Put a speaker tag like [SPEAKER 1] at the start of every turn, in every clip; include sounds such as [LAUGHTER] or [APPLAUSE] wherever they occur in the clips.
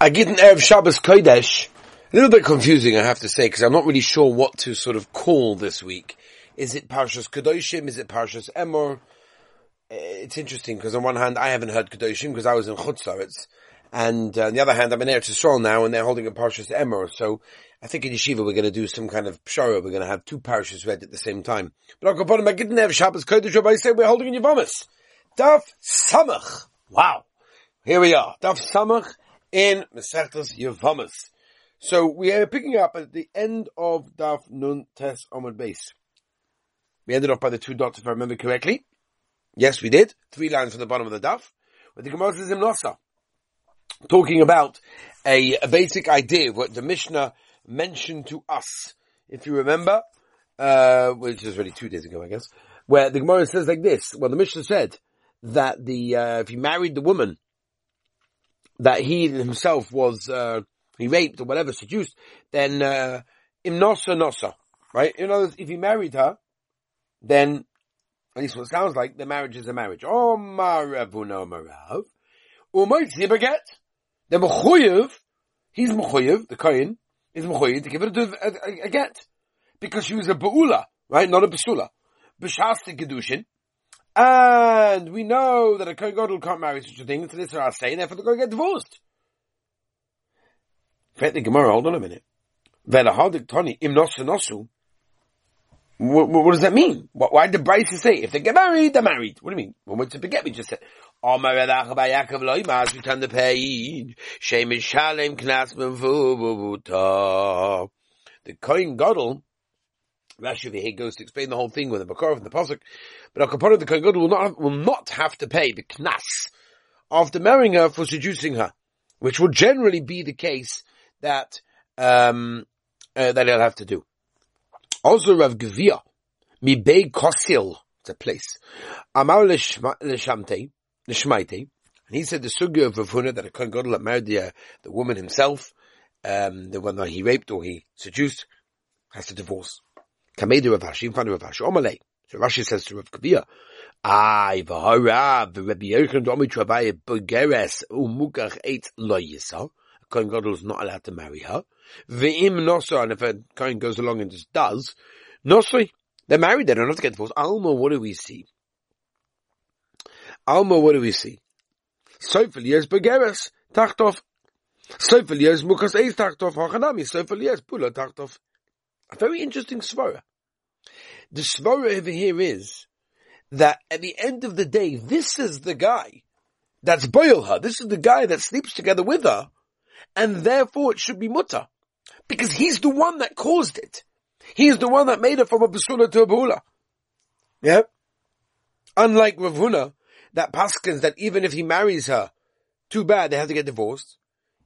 [SPEAKER 1] I get an Erev Shabbos Kodesh. A little bit confusing, I have to say, because I'm not really sure what to sort of call this week. Is it Parshas Kedoshim? Is it Parshas Emor? Eh, it's interesting because on one hand I haven't heard Kedoshim because I was in Chutzaretz, and uh, on the other hand I'm in Eretz Yisrael now and they're holding a Parshas Emor. So I think in Yeshiva we're going to do some kind of pshara. We're going to have two parshas read at the same time. But I'll go on. I didn't have Shabbos Kodesh. Rabbi say we're holding in Yavamas. Daf Samach. Wow. Here we are. Daf Samach in Mesechtas Yavamas. So we are picking up at the end of Daf Nun Tes Omad Base. We ended off by the two dots if I remember correctly. Yes, we did. Three lines from the bottom of the Daf. Where the Gemara says Nosa. Talking about a, a basic idea of what the Mishnah mentioned to us. If you remember, uh, which was really two days ago, I guess, where the Gemara says like this. Well, the Mishnah said that the, uh, if he married the woman that he himself was, uh, he raped or whatever, seduced, then, uh, im nosa right? In other words, if he married her, then, at least what it sounds like, the marriage is a marriage. Oh, maravuna marav. Umaytzi baget. The mechuyev, he's mechuyev, the kohen, is mechuyev to give it a, a, a, get. Because she was a ba'ula, right? Not a basula. B'shas kedushin. And we know that a Kohen Gadol can't marry such a thing, so this is our saying, therefore they're going to get divorced. Fet the Gemara, hold on a minute. Velahadik Tani, im nosu nosu. What, what, does that mean? Why did Bryce say, if they get married, they're married? What do you mean? Well, what's it forget? We just said, Omar Redach by Yaakov Loimas, we turn the page. Shem Shalem Knas The Kohen Gadol, Rashi here goes to explain the whole thing with the Bakorov and the Pasuk. But Akapono, the Kohen Gadol will not, will not have to pay the Knas after marrying her for seducing her, which will generally be the case that, um, uh, that he'll have to do. Also Rav Gvia, mi bei Kosil, it's a place. Amar l'shamte, l'shmaite, and he said the sugya of Rav Huna that a Kohen Gadol married the, uh, the woman himself, um, the one that he raped or he seduced, has to divorce. Kamei Rav Ashi, in front of Rav Ashi, Omalei. So Rashi says to Rav Gvia, Ay, v'harav, Rabbi Yochanan Domi Travaya Bogeres, umukach eight lo yisa. Kohen Gadol is not allowed to marry her. V'im nosa, and if a Kohen goes along and just does, nosoi, they're married, they don't have to get divorced. Alma, what do we see? Alma, what do we see? Soifel years begeres, tachtov. Soifel years mukas eis tachtov, hachanami, soifel years pula tachtov. A very interesting svara. The svara over here is that at the end of the day, this is the guy that's boil her. This is the guy that sleeps together with her, and therefore it should be mutter. Because he's the one that caused it. He's the one that made it from a basula to a bula. Yeah? Unlike Ravuna, that paskins that even if he marries her, too bad, they have to get divorced.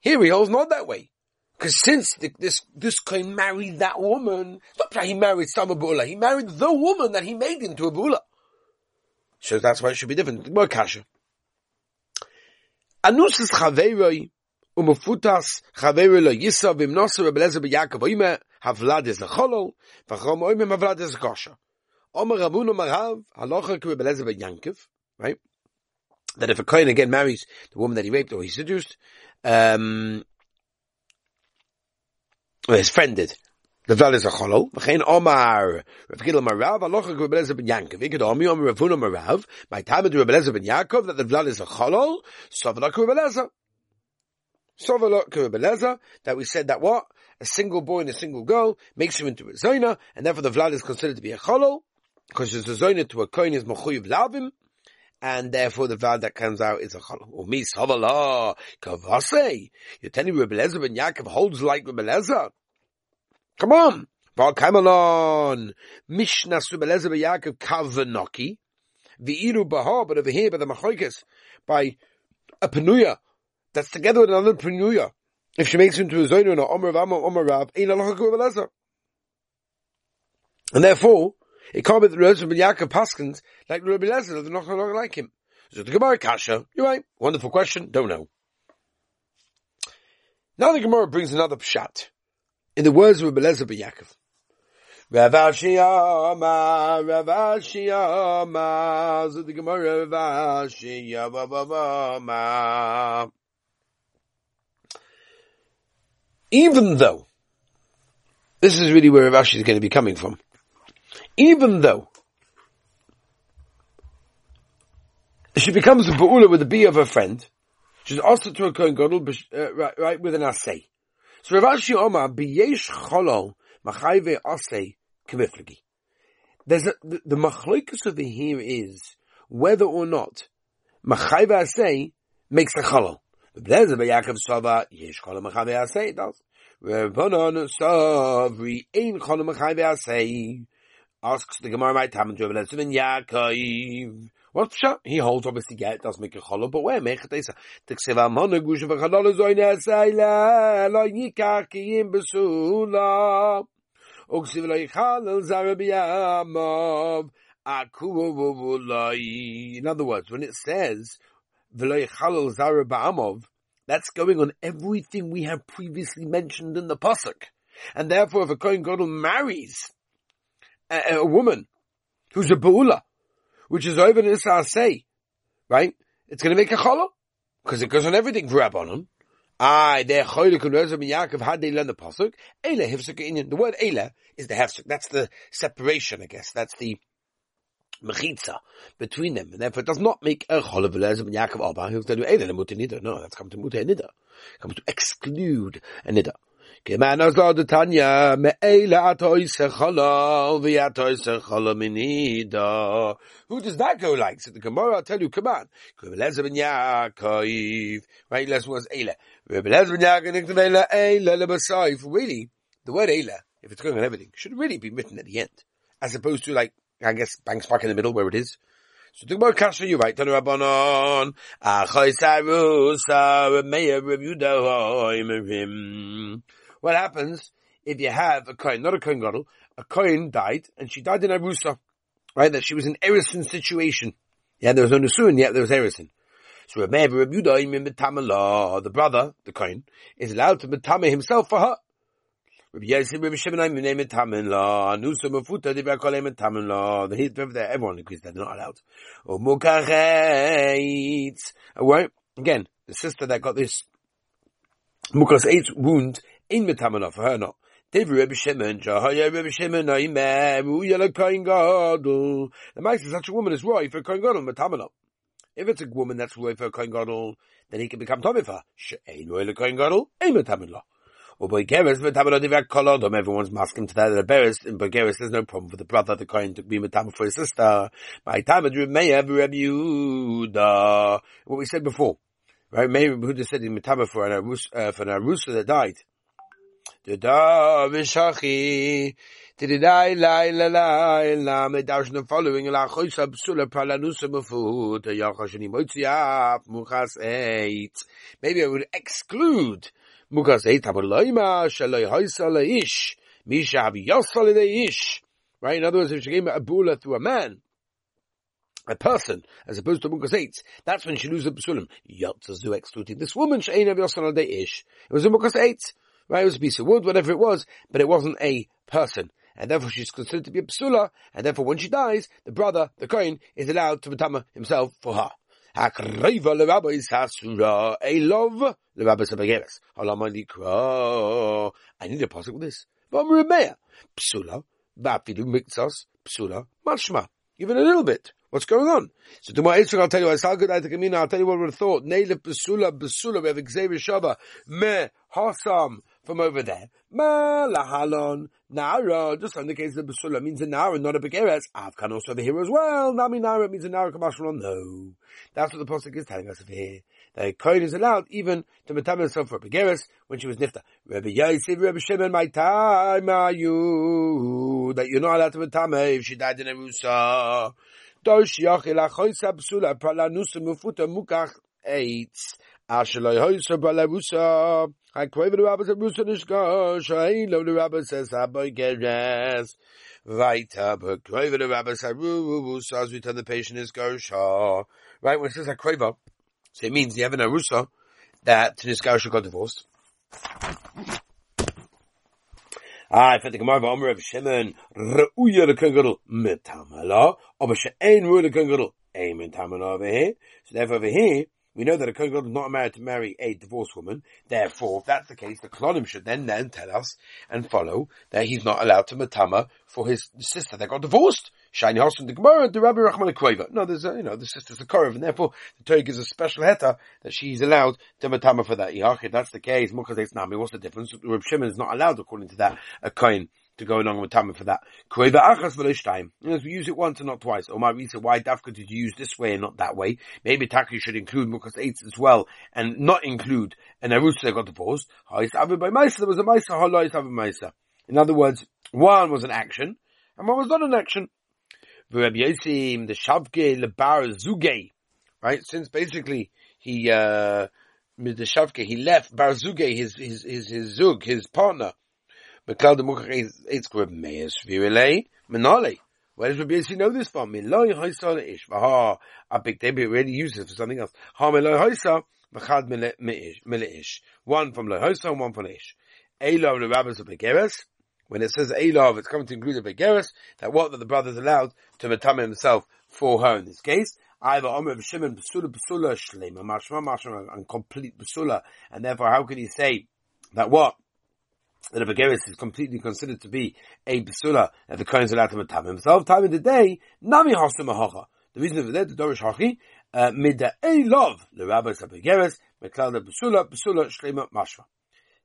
[SPEAKER 1] Here he holds not that way. Because since the, this, this guy married that woman, not that he married some bula, he married the woman that he made into a bula. So that's why it should be different. More kasha. Anus is chaveiroi, umufutas chaveiroi lo yisa, vimnosa rebeleza b'yakov oime, havlad is a cholol, v'chom oime havlad is kosha. Omer Rabunu Marav, halacha k'rebeleza b'yankiv, right? That if a kohen again marries the woman that he raped or he seduced, um, or his friend did, the vel is a cholol. V'chein Omar, Rav Gidel Marav, halacha k'rebeleza b'yankiv. Ikad Omi Omer Ravuna Marav, my time to Rebeleza ben Yaakov, that the vel is a cholol, sovela k'rebeleza. Sovela k'rebeleza, that we said that what? A single boy and a single girl makes him into a zoina, and therefore the vlad is considered to be a cholol, because it's a zoina to a kohen is mechuyev lavim, and therefore the vlad that comes out is a cholol. Umi savala kavase. You're telling Rebbe Lezer Yaakov holds like Rebbe Lezer. Come on. Bar Kamalon. Mishnah Rebbe Lezer ben Yaakov kavanoki. V'iru baha, but over here by the machoikas, by a penuya, that's together with another penuya. If she makes him to a zoinu and a omer of Amma, omer Rav, ain't a locha Rebbe. And therefore, it can't be the Rebbe ben Yaakov Paskins like Rebbe Lezer, they're not going to like him. So the Gemara Kasha, you're right, wonderful question, don't know. Now the Gemara brings another pshat. In the words of Rebbe Lezer Yaakov. Rav Ashi Rav Ashi the Gemara Rav Ashi even though, this is really where Rav Ashi is going to be coming from, even though she becomes a Ba'ula with the B of her friend, she's also to a Kohen Gadol, uh, right, right, with an Asay. So Rav Ashi Omar, B'yesh Cholol, Machayve Asay, Kemiflagi. There's a, the, the machloikus over here is whether or not Machayve Asay makes a Cholol. There's a Yaakov Sava, Yesh Cholol Machayve Asay, it does. Rabbanon Savri, Ein Cholol Machayve Asay. Asks the Gemara, my Tam and Yaakov. What's pshat? He holds obviously it does make a cholol, but where make it The kseva mona gusha v'cholol zoyne asayla lo yikach kiyim besula. Uksiv lo In other words, when it says v'lo yichalel zarabiyamov, that's going on everything we have previously mentioned in the pasuk. And therefore, if a Kohen Gadol marries a, a woman who's a Ba'ula, which is over in say, right? It's going to make a cholol because it goes on everything for Rabbanon. I there cholik and Rezim and Yaakov had they learn the pasuk. Eila hifsuk inyan. The word eila is the hefsuk. That's the separation, I guess. That's the mechitza between them, and therefore it does not make a chol of Rezim Yaakov Abba. He'll tell you eila mutar nida. No, that's come to mutar nida. Come to exclude a nida. כמן עזו דתניא, מאלה התויסה חולו, והתויסה חולו מנידו. Who does that go like? So the Gemara, I'll tell you, come on. Rebelezer ben Yaakov. Right, last was Eila. Rebelezer ben Yaakov, niktav Eila, Eila lebasayif. Really, the word Eila, if it's going on everything, should really be written at the end. As opposed to like, I guess, banks back in the middle where it is. So the Gemara kasha you right. Tanu Rabbanon. Achoy sarusa, Remeir, Rebuda, Hoimim. What happens if you have a coin, not a coin gadol, a coin died and she died in Arusa, right? That she was in Erison situation. Yeah, there was no Nusuin yet, there was Erison. So Rabbi Yehuda, the brother, the coin, is allowed to metame himself for her. Rabbi Rabbi. The over there, everyone agrees they're not allowed. Or mukachet. Right? Again, the sister that got this mukas eight wound in metamana for her not. David Rebbe Shimon, Jahaya Rebbe Shimon, Naimeh, Uyala Kohen Gadol. The mice is such a woman is roy for Kohen Gadol, metamana. If it's a woman that's roy for Kohen Gadol, then he can become Tomifa. She'ein roy le Kohen Gadol, ein metamana. Or Boigeris, metamana divak kolodom, everyone's masking to that. The Beres, in Boigeris, there's no problem for the brother, the Kohen to be metamana for his sister. My time at Rebbe Rebbe Yehuda. What we said before. Right? Maybe Yehuda said in metama for an Arusa, uh, for an Arusa that died. Following eight. Maybe I would exclude muchas eight. Right? In other words, if she gave a bula through a man, a person, as opposed to Mukas 8, that's when she loses the Psulim. Yotzazu excluding this woman, She'ein Av Yosal Ish. It was a Mukas 8. Right? It was a piece of wood, whatever it was, but it wasn't a person. And therefore she's considered to be a psula, and therefore when she dies, the brother, the Kohen, is allowed to betama himself for her. Hakreva l'rabbi sasura, a love l'rabbi sabageres. Halamadikra. I need a possible this. Vamremeya. Psula, vafidu mixas, psula, mashma. Even a little bit. What's going on? So tomorrow Yitzchak, I'll tell you, how good I I'll tell you what we thought. Neilif besula, besula, we have Xavier Shaba, me, hasam, from over there. Ma lahalon nara, just in the case of Basula means a nara, not a begeres. Avkan also over here as well. Nami nara means a nara kamashron. No, that's what the pasuk is telling us over here. That Kohen is allowed even to metam himself for begeres when she was nifta. Rebbe Yosef, Rebbe Shimon, my time are you that you're not allowed to metame if she died in a rusa. Dosh yachil achoysa b'sula pralanusa mufuta mukach Ashaloi hoysa balarusa. I crave the rabbi said Rusa Nishka, Shain lo the rabbi says Haboy Geres. Vaita, but crave the rabbi said Rusa, as we tell the patient is Gosha. Right, when it says Hakreva, so it means you have an Arusa that Nishka got divorced. Ah, if the Gemara Omer of Shimon, Re'uya the Kangadol, Metamala, aber She'ein Ruya the Kangadol, Ein Metamala over here. So therefore over here, We know that a Kohen Gadol is not married to marry a divorced woman. Therefore, if that's the case, the Klonim should then then tell us and follow that he's not allowed to matama for his sister that got divorced. Shiny Hossen the Gemara, the Rabbi Rachman Kveva. No, there's a, you know, the sister's a Korov, and therefore the Torah gives a special heta that she's allowed to matama for that. If that's the case, Mukazes Nami, what's the difference? The Reb Shimon is not allowed, according to that, a Kohen to go along with Tamim for that. You we use it once and not twice. Or my reason why Dafka did you use this way and not that way? Maybe Taki should include Mukas eights as well and not include an Arus that got divorced. In other words, one was an action and one was not an action. Right? Since basically he, uh, the Shavke, he left Bar Zuge, his, his, his, his Zug, his partner, Meklal de Mukach it's called Meis Virele eh? Menale. Where does Rabbi Yossi know this from? Miloi Hoisa Ish. Vaha, a big David already uses it for something else. Ha Miloi Hoisa, Vachad Ish. One from Loi Hoisa and one from Ish. Elov the rabbis of Begeres. When it says Elov, it's coming to include the Begeres, that what that the brother's allowed to Matame himself for her in this case. Either Omer of Shimon, Basula, Basula, Shlema, Mashma, Mashma, and complete Basula. And therefore, how can he say that what? That a Begeris is completely considered to be a Besula, and the Kohen's allowed to matam himself, time of the day, Nami Hasim Mahacha. The reason over there, the Dorish Hachi, uh, Mida A Love, the rabbis of Begeris, Meklal Besula, Besula, Shlema, Mashva.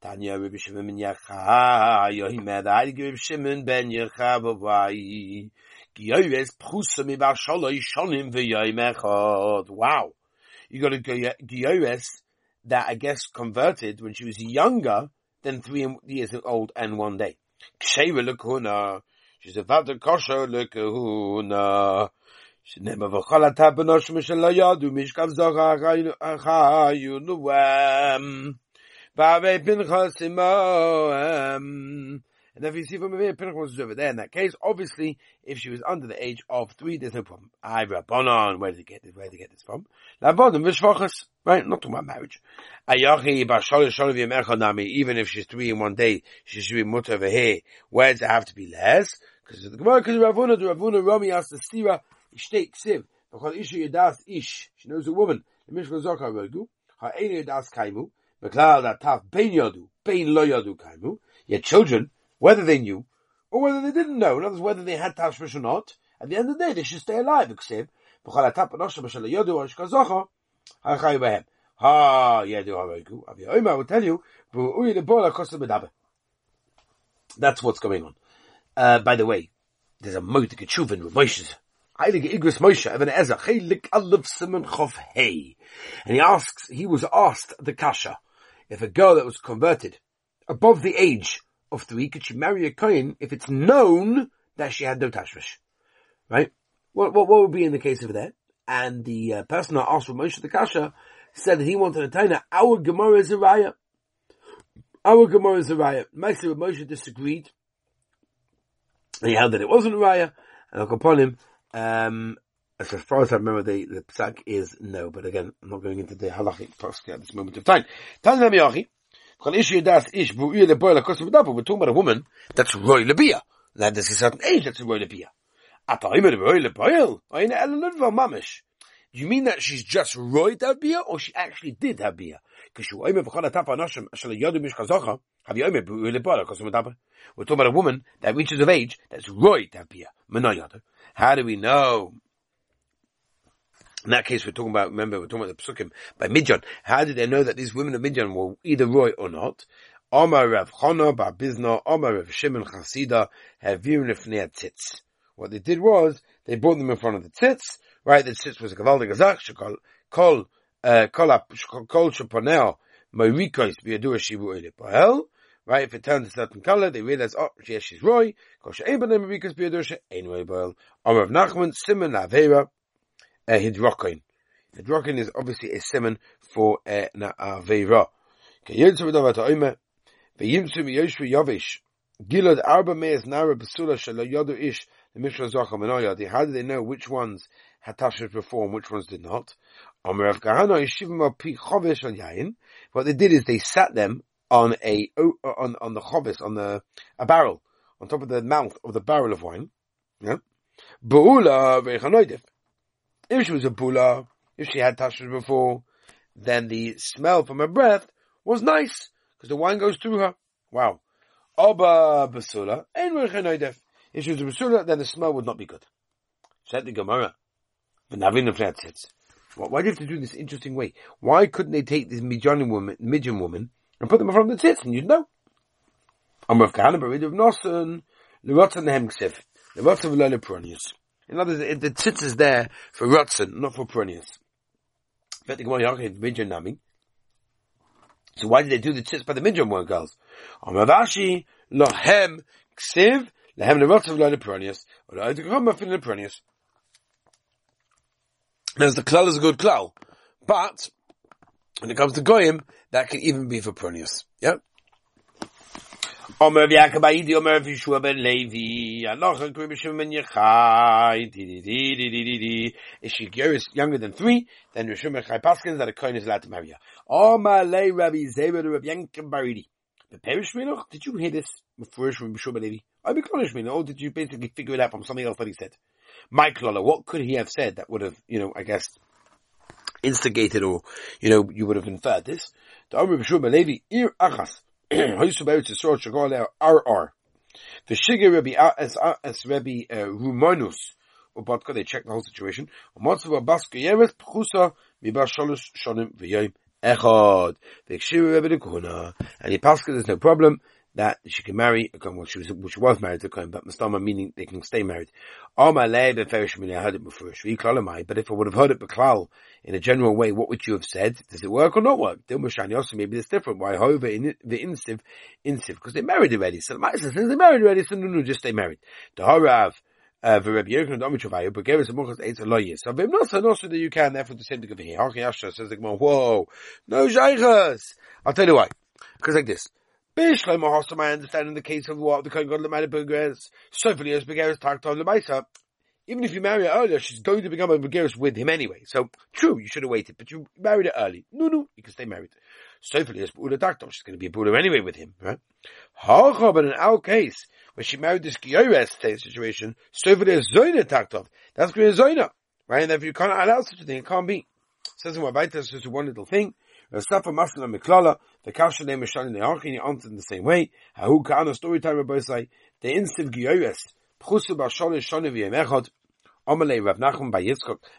[SPEAKER 1] Tanya Rabbi Shimon ben Yecha, Yohimed, Adi Rabbi Shimon ben Yecha, Bavai, Giyoves, Pchusa Mibar Shaloi, Shonim, V'yoyim Echad. Wow. You got a Giyoves that I guess converted when she was younger, than three years old and one day. Ksheira lekuna. She's a vata kosher lekuna. שנאמר וכל אתה בנושם שלא ידעו משכב זוכר חיו נוהם והרי פנחס עמהם and if you see from here, Pinchas was over there in that case. Obviously, if she was under the age of three, there's no problem. I Rabbanon, where did he get this? Where did he get this from? Rabbanon, Vishvachas, right? Not talking about marriage. Even if she's three in one day, she should be mutter over here. Where does it have to be less? Because the Gemara, because Ravuna, the Ravuna, Rami asked the Sira, Ishtei Ksiv, Bechol Isha Yadas Ish, she knows a woman, the Mishra Zokar Rogu, Ha'eni Yadas Kaimu, Beklal Dataf Bein Yodu, Bein Lo Yodu Kaimu, yet children, whether they knew or whether they didn't know, in other words, whether they had tashmish or not, at the end of the day, they should stay alive, because Ha, yedu haroiku. Avi Oima will tell you. That's what's going on. Uh, by the way, there's a moed gechuvin with Moshe's. Heilige Igris Moshe, Even Ezer, Chelik Aleph Simon Chof Hey. And he asks, he was asked the kasha, if a girl that was converted above the age of three, could she marry a Kohen if it's known that she had no tashmish? Right? What, what, what would be in the case of that? And the uh, person who asked for Moshe the Kasha said that he wanted tell you our Gemara is a raya. Our Gemara is a raya. Meister Moshe disagreed. He held that it wasn't a raya. And upon him, um, as far as I remember, the, the psak is no. But again, I'm not going into the halachic psak at this moment of time. Them, Yachi. We're talking about a woman that's roy lebia. That there's a certain age that's a roy lebia. Do you mean that she's just have beer, or she actually did have beer? We're talking about a woman that reaches of age that's to have beer. How do we know? In that case, we're talking about, remember, we're talking about the psukim by Midian. How did they know that these women of Midian were either roy or not? Omar Rav Chana Bar Bizna, Omar Rav Shimon Chasida, Havir Nefnei Tzitz. What they did was, they brought them in front of the tzitz, right? The tzitz was a gavaldig azach, shekol, kol, uh, kol, shaponeo, moirikos biyadu shibu ele pohel, right? If it turns a certain color, they realize, oh, yes, she's roy, kol she'en b'nem moirikos biyadu she'en roy pohel. Omar Rav Nachman, Simon Avera, uh, hidrokin. Hidrokin is obviously a simon for uh, na'avera. Kayirtzu v'davat ha'oime, v'yimtzu miyoshvu yavish, gilad arba me'ez nara b'sula shelo yodu ish, the how did they know which ones had tashmish before and which ones did not? What they did is they sat them on a on on the chovis on the a barrel on top of the mouth of the barrel of wine. Yeah, If she was a bula, if she had tashmish before, then the smell from her breath was nice because the wine goes through her. Wow. Oba basula, If she was a basula, then the smell would not be good. Said the Gemara. Why do you have to do this interesting way? Why couldn't they take this Midian woman, Midian woman, and put them in front of the tzitz, and you'd know? I'm of Kahana, but rid of Nosan, the the Rotzen Velole Pronius. In other words, the tzitz is there for Rotzen, not for Pronius. So why did they do the tzitz by the Midian one girls? Amavashi, lohem, ksiv, lehem lerotzen velole Pronius, or the Oitikoma fin Pronius. Now, the klal is a good klal, but when it comes to goyim, that can even be for Pronius. Yeah. Omer v'Yaakov Aidi, Omer v'Yeshua ben Levi, Anocha Kribishim ben Yechai, di di di di di di di. If she is younger than three, then Rishon ben Chai Paskins that a kohen is allowed to marry her. Omer lei Rabbi Zebed Rabbi Yankim Baridi. The Perish Minoch, did you hear this from Rishon ben Levi? I be Klonish Minoch, or did you basically figure it out from something else that he said? Mike Lola, what could he have said that would have, you know, I guess, instigated or, you know, you would have inferred this? The Omer Rishon ben Levi, Ir Achas. [CLEARS THROAT] Hoysu Beretz Yisrael Shagol RR. The as as Rebbe uh, Rumanus they check the whole situation. Matzav Baska Yeres Pchusa Mibar Shalosh Shonim Echad. The Kuna, and he passes there's no problem that she can marry a Kohen, well, she was, married to a Kohen, but Mastama meaning they can stay married. All my lay I heard it before, but if I would have heard it beklal in a general way, what would you have said? Does it work or not work? also maybe it's different. Why, however, in the insiv, insiv, because they married already. So since they married already, so no, no, just stay married. The Harav, uh, Rabbi Yerkin Domi Chavayu, but gave us a muchas eight loyes. So Vim Nasa Nosa that you can, therefore the same thing over here. Harki Asha says like, whoa, no shaykhas. I'll tell you why. Because like this. Bishleim Hossam, I understand in the case of what the Kohen God Lemada Begeres, Sofilius Begeres Tarkton Lemaisa. Even if you marry her earlier, she's going to become a Begeres with him anyway. So, true, you should have waited, but you married her early. No, no, you can stay married. Sofilius Buda Tarkton, she's going to be a Buddha anyway with him, right? Hocha, but in our case, when she married this Giyores situation, Sofilius Zoina Tarkton, that's going to be a Zoina, right? And if you can't allow such a thing, it can't be. Says in Wabaita, it's just one little thing. Rastafa Masla Miklala, the Kasha name is Shani Ne'archi, he answered in the same way. Hahu Ka'ana story time Rabbi say, the insiv Giyores, Pchusu Basholish Shani V'yem Echad, Rav Nachum by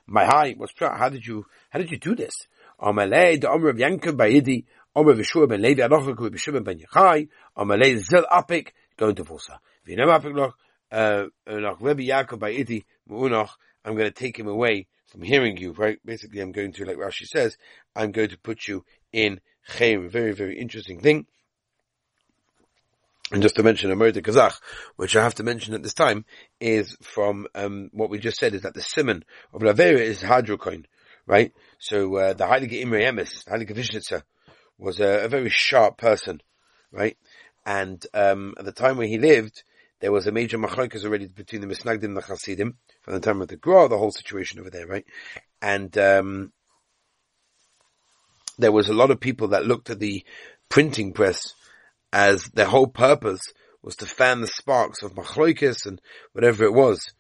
[SPEAKER 1] my high, what's how did you, how did you do this? Amalei, the Omer of Yankov by Yidi, Vishua ben Levi, Anochak with ben Yechai, Amalei Zil Apik, going to Vosa. V'yem Apik noch, uh, noch Rebbe Yaakov by Mu'unoch, I'm going to take him away from hearing you, right? Basically, I'm going to, like Rashi says, I'm going to put you in Very, very interesting thing. And just to mention a murder Kazakh, which I have to mention at this time, is from um, what we just said, is that the simon of Lavera is Hadrocoin, right? So uh, the Heilige Imre Emes, Heilige Vishnitzer, was a, a, very sharp person, right? And um, at the time when he lived, there was a major machlokas already between the Misnagdim and the Hasidim from the time of the Gra, the whole situation over there, right? And um, there was a lot of people that looked at the printing press as their whole purpose was to fan the sparks of machlokas and whatever it was.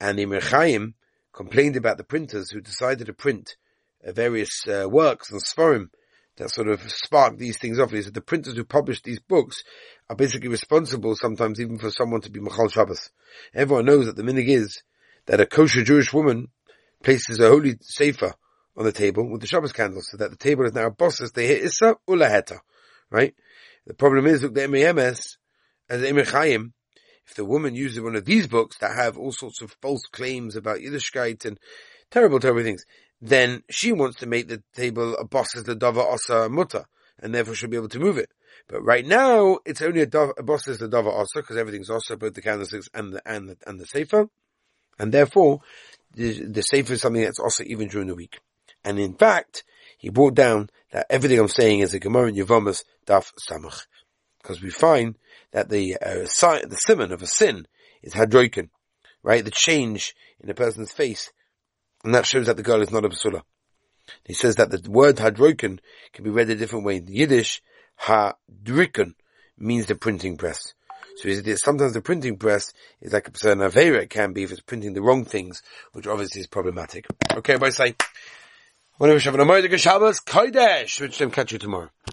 [SPEAKER 1] And Imre Chaim complained about the printers who decided to print uh, various uh, works and sforim that sort of sparked these things off. He said the printers who published these books are basically responsible sometimes even for someone to be Machal Shabbos. Everyone knows that the minig is that a kosher Jewish woman places a holy sefer on the table with the Shabbos candles so that the table is now a bosses the Issa Ulaheta. Right? The problem is, look, the MEMS, as Emir Chaim, if the woman uses one of these books that have all sorts of false claims about Yiddishkeit and terrible, terrible things, then she wants to make the table a boss as the dava osa muta, and therefore she'll be able to move it. But right now, it's only a, dava, a the dava osa, because everything's osa, both the candlesticks and the, and the, and the sefer. And therefore, the, the sefer is something that's also even during the week. And in fact, he brought down that everything I'm saying is a Gemara in Yavamas Daf Samach. Because we find that the, uh, the simon of a sin is hadroiken, right? The change in a person's face and that shows that the girl is not a basula. He says that the word hadroken can be read a different way. In Yiddish, hadriken means the printing press. So sometimes the printing press is like a person avera it can be if it's printing the wrong things, which obviously is problematic. Okay, I say, I wish you have? An American Shabbos, Kodesh, which I'm catch you tomorrow.